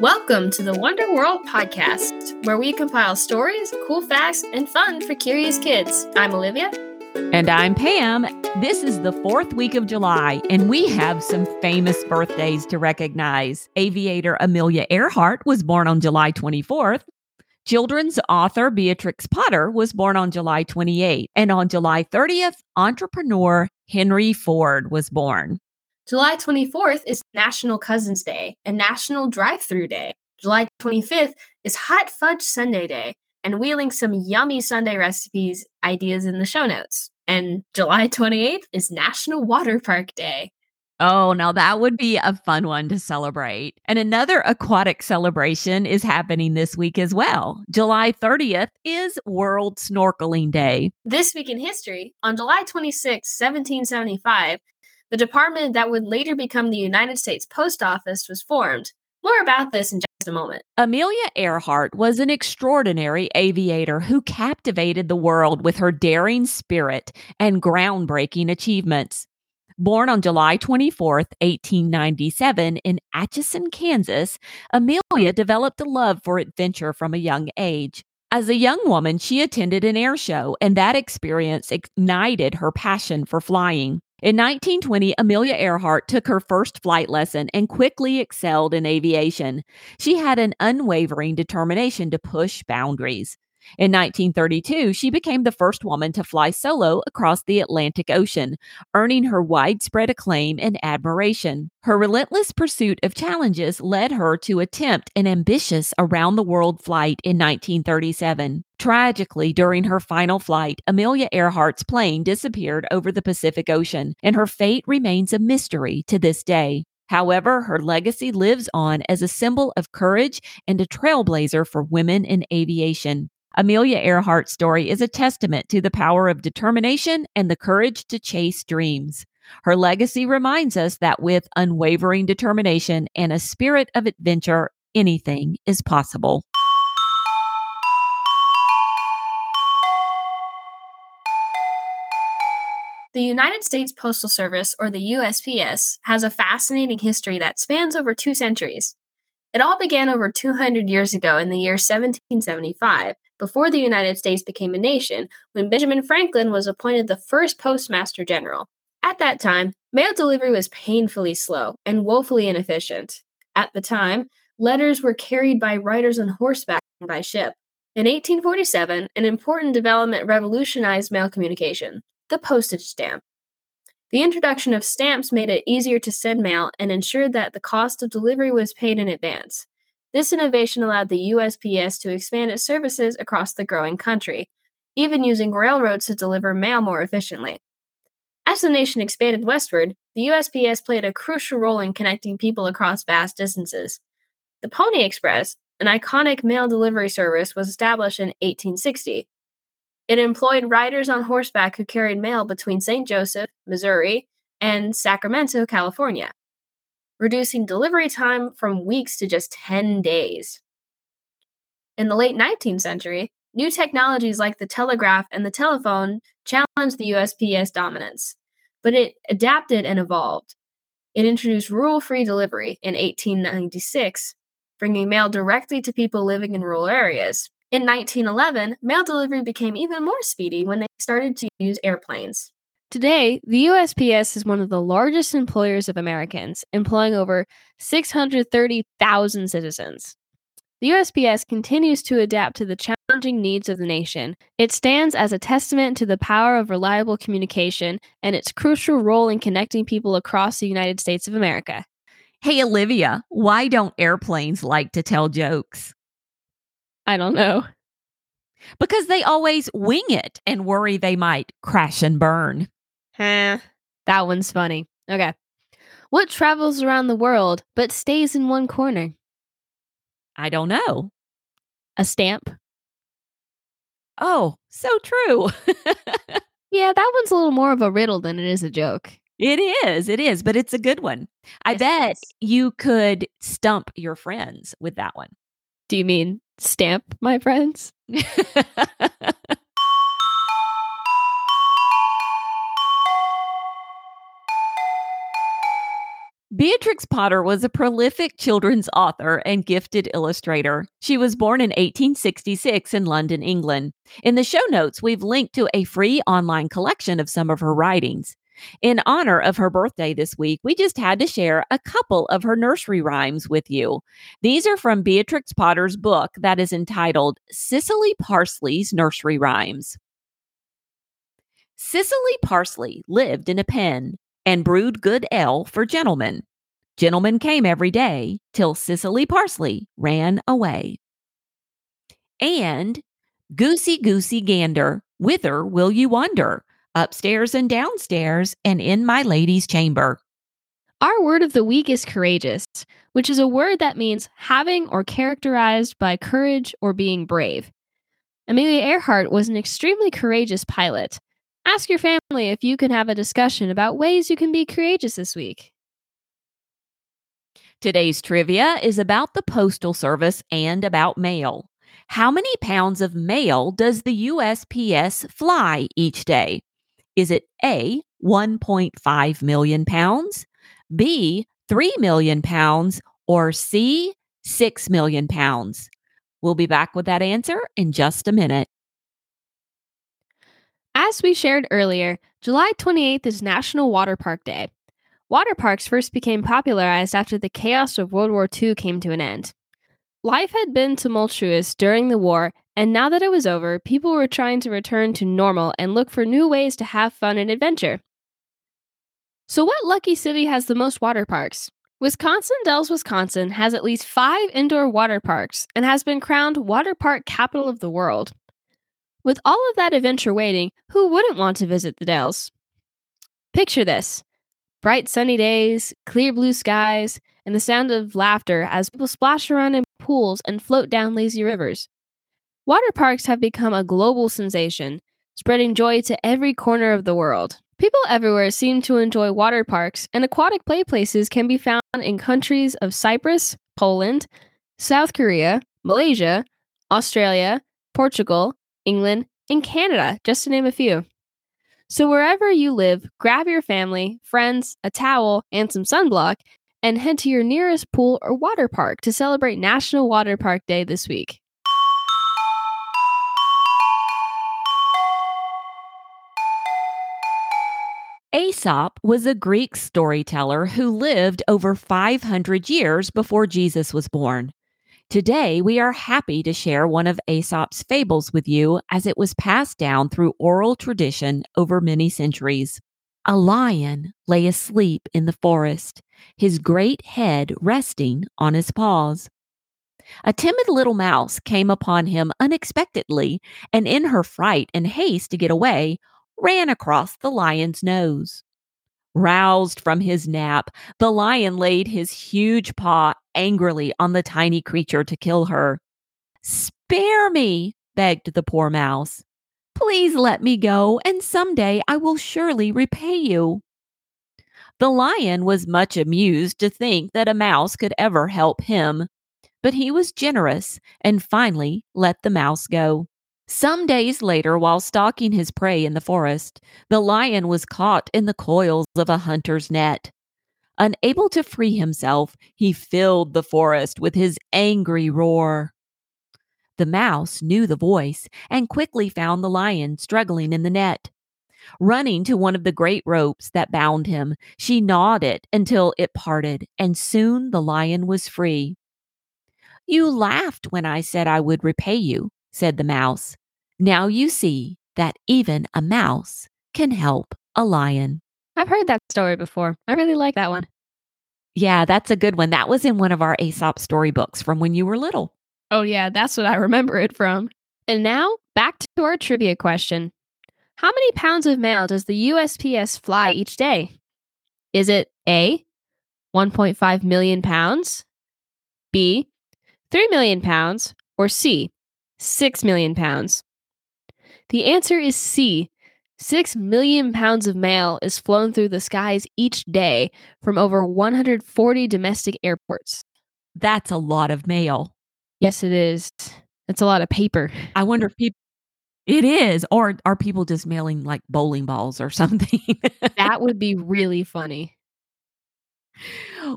Welcome to the Wonder World podcast, where we compile stories, cool facts, and fun for curious kids. I'm Olivia. And I'm Pam. This is the fourth week of July, and we have some famous birthdays to recognize. Aviator Amelia Earhart was born on July 24th. Children's author Beatrix Potter was born on July 28th. And on July 30th, entrepreneur Henry Ford was born. July 24th is National Cousins Day and National Drive Through Day. July 25th is Hot Fudge Sundae Day, and we link some yummy sundae recipes ideas in the show notes. And July 28th is National Water Park Day. Oh, now that would be a fun one to celebrate. And another aquatic celebration is happening this week as well. July 30th is World Snorkeling Day. This week in history, on July 26, 1775, the department that would later become the United States Post Office was formed. More about this in just a moment. Amelia Earhart was an extraordinary aviator who captivated the world with her daring spirit and groundbreaking achievements. Born on July 24, 1897, in Atchison, Kansas, Amelia developed a love for adventure from a young age. As a young woman, she attended an air show, and that experience ignited her passion for flying. In 1920, Amelia Earhart took her first flight lesson and quickly excelled in aviation. She had an unwavering determination to push boundaries. In 1932, she became the first woman to fly solo across the Atlantic Ocean, earning her widespread acclaim and admiration. Her relentless pursuit of challenges led her to attempt an ambitious around the world flight in 1937. Tragically, during her final flight, Amelia Earhart's plane disappeared over the Pacific Ocean, and her fate remains a mystery to this day. However, her legacy lives on as a symbol of courage and a trailblazer for women in aviation. Amelia Earhart's story is a testament to the power of determination and the courage to chase dreams. Her legacy reminds us that with unwavering determination and a spirit of adventure, anything is possible. The United States Postal Service, or the USPS, has a fascinating history that spans over two centuries. It all began over 200 years ago in the year 1775, before the United States became a nation, when Benjamin Franklin was appointed the first Postmaster General. At that time, mail delivery was painfully slow and woefully inefficient. At the time, letters were carried by riders on horseback and by ship. In 1847, an important development revolutionized mail communication the postage stamp. The introduction of stamps made it easier to send mail and ensured that the cost of delivery was paid in advance. This innovation allowed the USPS to expand its services across the growing country, even using railroads to deliver mail more efficiently. As the nation expanded westward, the USPS played a crucial role in connecting people across vast distances. The Pony Express, an iconic mail delivery service, was established in 1860. It employed riders on horseback who carried mail between St. Joseph, Missouri, and Sacramento, California reducing delivery time from weeks to just 10 days. In the late 19th century, new technologies like the telegraph and the telephone challenged the USPS dominance, but it adapted and evolved. It introduced rural free delivery in 1896, bringing mail directly to people living in rural areas. In 1911, mail delivery became even more speedy when they started to use airplanes. Today, the USPS is one of the largest employers of Americans, employing over 630,000 citizens. The USPS continues to adapt to the challenging needs of the nation. It stands as a testament to the power of reliable communication and its crucial role in connecting people across the United States of America. Hey, Olivia, why don't airplanes like to tell jokes? I don't know. Because they always wing it and worry they might crash and burn. That one's funny. Okay. What travels around the world but stays in one corner? I don't know. A stamp. Oh, so true. yeah, that one's a little more of a riddle than it is a joke. It is. It is, but it's a good one. I yes, bet yes. you could stump your friends with that one. Do you mean stamp my friends? Beatrix Potter was a prolific children's author and gifted illustrator. She was born in 1866 in London, England. In the show notes, we've linked to a free online collection of some of her writings. In honor of her birthday this week, we just had to share a couple of her nursery rhymes with you. These are from Beatrix Potter's book that is entitled Cicely Parsley's Nursery Rhymes. Cicely Parsley lived in a pen and brewed good ale for gentlemen. Gentlemen came every day till Cicely Parsley ran away. And Goosey Goosey Gander, whither will you wander? Upstairs and downstairs, and in my lady's chamber. Our word of the week is courageous, which is a word that means having or characterized by courage or being brave. Amelia Earhart was an extremely courageous pilot. Ask your family if you can have a discussion about ways you can be courageous this week. Today's trivia is about the Postal Service and about mail. How many pounds of mail does the USPS fly each day? Is it A, 1.5 million pounds, B, 3 million pounds, or C, 6 million pounds? We'll be back with that answer in just a minute. As we shared earlier, July 28th is National Water Park Day. Water parks first became popularized after the chaos of World War II came to an end. Life had been tumultuous during the war, and now that it was over, people were trying to return to normal and look for new ways to have fun and adventure. So, what lucky city has the most water parks? Wisconsin Dells, Wisconsin has at least five indoor water parks and has been crowned Water Park Capital of the World. With all of that adventure waiting, who wouldn't want to visit the Dells? Picture this bright sunny days, clear blue skies, and the sound of laughter as people splash around in pools and float down lazy rivers. Water parks have become a global sensation, spreading joy to every corner of the world. People everywhere seem to enjoy water parks, and aquatic play places can be found in countries of Cyprus, Poland, South Korea, Malaysia, Australia, Portugal, England, and Canada, just to name a few. So, wherever you live, grab your family, friends, a towel, and some sunblock, and head to your nearest pool or water park to celebrate National Water Park Day this week. Aesop was a Greek storyteller who lived over 500 years before Jesus was born. Today, we are happy to share one of Aesop's fables with you as it was passed down through oral tradition over many centuries. A lion lay asleep in the forest, his great head resting on his paws. A timid little mouse came upon him unexpectedly, and in her fright and haste to get away, ran across the lion's nose. Roused from his nap, the lion laid his huge paw angrily on the tiny creature to kill her. Spare me, begged the poor mouse. Please let me go, and someday I will surely repay you. The lion was much amused to think that a mouse could ever help him, but he was generous and finally let the mouse go. Some days later, while stalking his prey in the forest, the lion was caught in the coils of a hunter's net. Unable to free himself, he filled the forest with his angry roar. The mouse knew the voice and quickly found the lion struggling in the net. Running to one of the great ropes that bound him, she gnawed it until it parted, and soon the lion was free. You laughed when I said I would repay you, said the mouse. Now you see that even a mouse can help a lion. I've heard that story before. I really like that one. Yeah, that's a good one. That was in one of our Aesop storybooks from when you were little. Oh, yeah, that's what I remember it from. And now, back to our trivia question How many pounds of mail does the USPS fly each day? Is it A, 1.5 million pounds, B, 3 million pounds, or C, 6 million pounds? The answer is C. 6 million pounds of mail is flown through the skies each day from over 140 domestic airports. That's a lot of mail. Yes, it is. It's a lot of paper. I wonder if people. It is. Or are people just mailing like bowling balls or something? that would be really funny.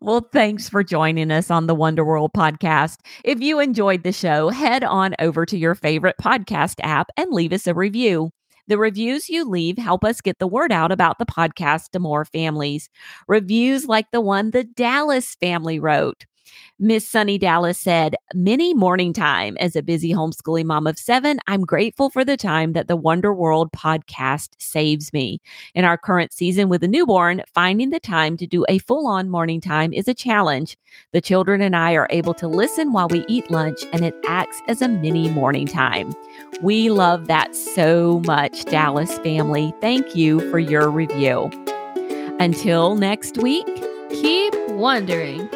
Well, thanks for joining us on the Wonder World podcast. If you enjoyed the show, head on over to your favorite podcast app and leave us a review. The reviews you leave help us get the word out about the podcast to more families. Reviews like the one the Dallas family wrote. Miss Sunny Dallas said, Many morning time as a busy homeschooling mom of seven, I'm grateful for the time that the Wonder World podcast saves me. In our current season with a newborn, finding the time to do a full on morning time is a challenge. The children and I are able to listen while we eat lunch, and it acts as a mini morning time. We love that so much, Dallas family. Thank you for your review. Until next week, keep wondering.